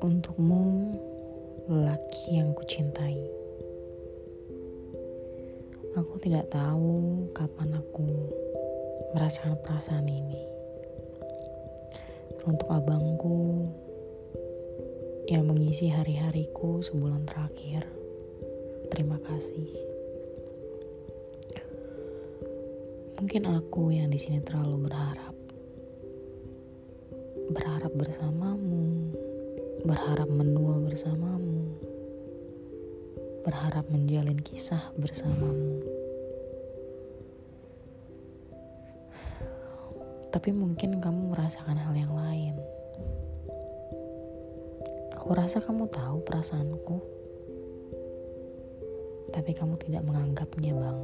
Untukmu, lelaki yang kucintai. Aku tidak tahu kapan aku merasakan perasaan ini. Untuk abangku yang mengisi hari-hariku sebulan terakhir, terima kasih. Mungkin aku yang di sini terlalu berharap berharap bersamamu, berharap menua bersamamu, berharap menjalin kisah bersamamu. Tapi mungkin kamu merasakan hal yang lain. Aku rasa kamu tahu perasaanku, tapi kamu tidak menganggapnya, Bang.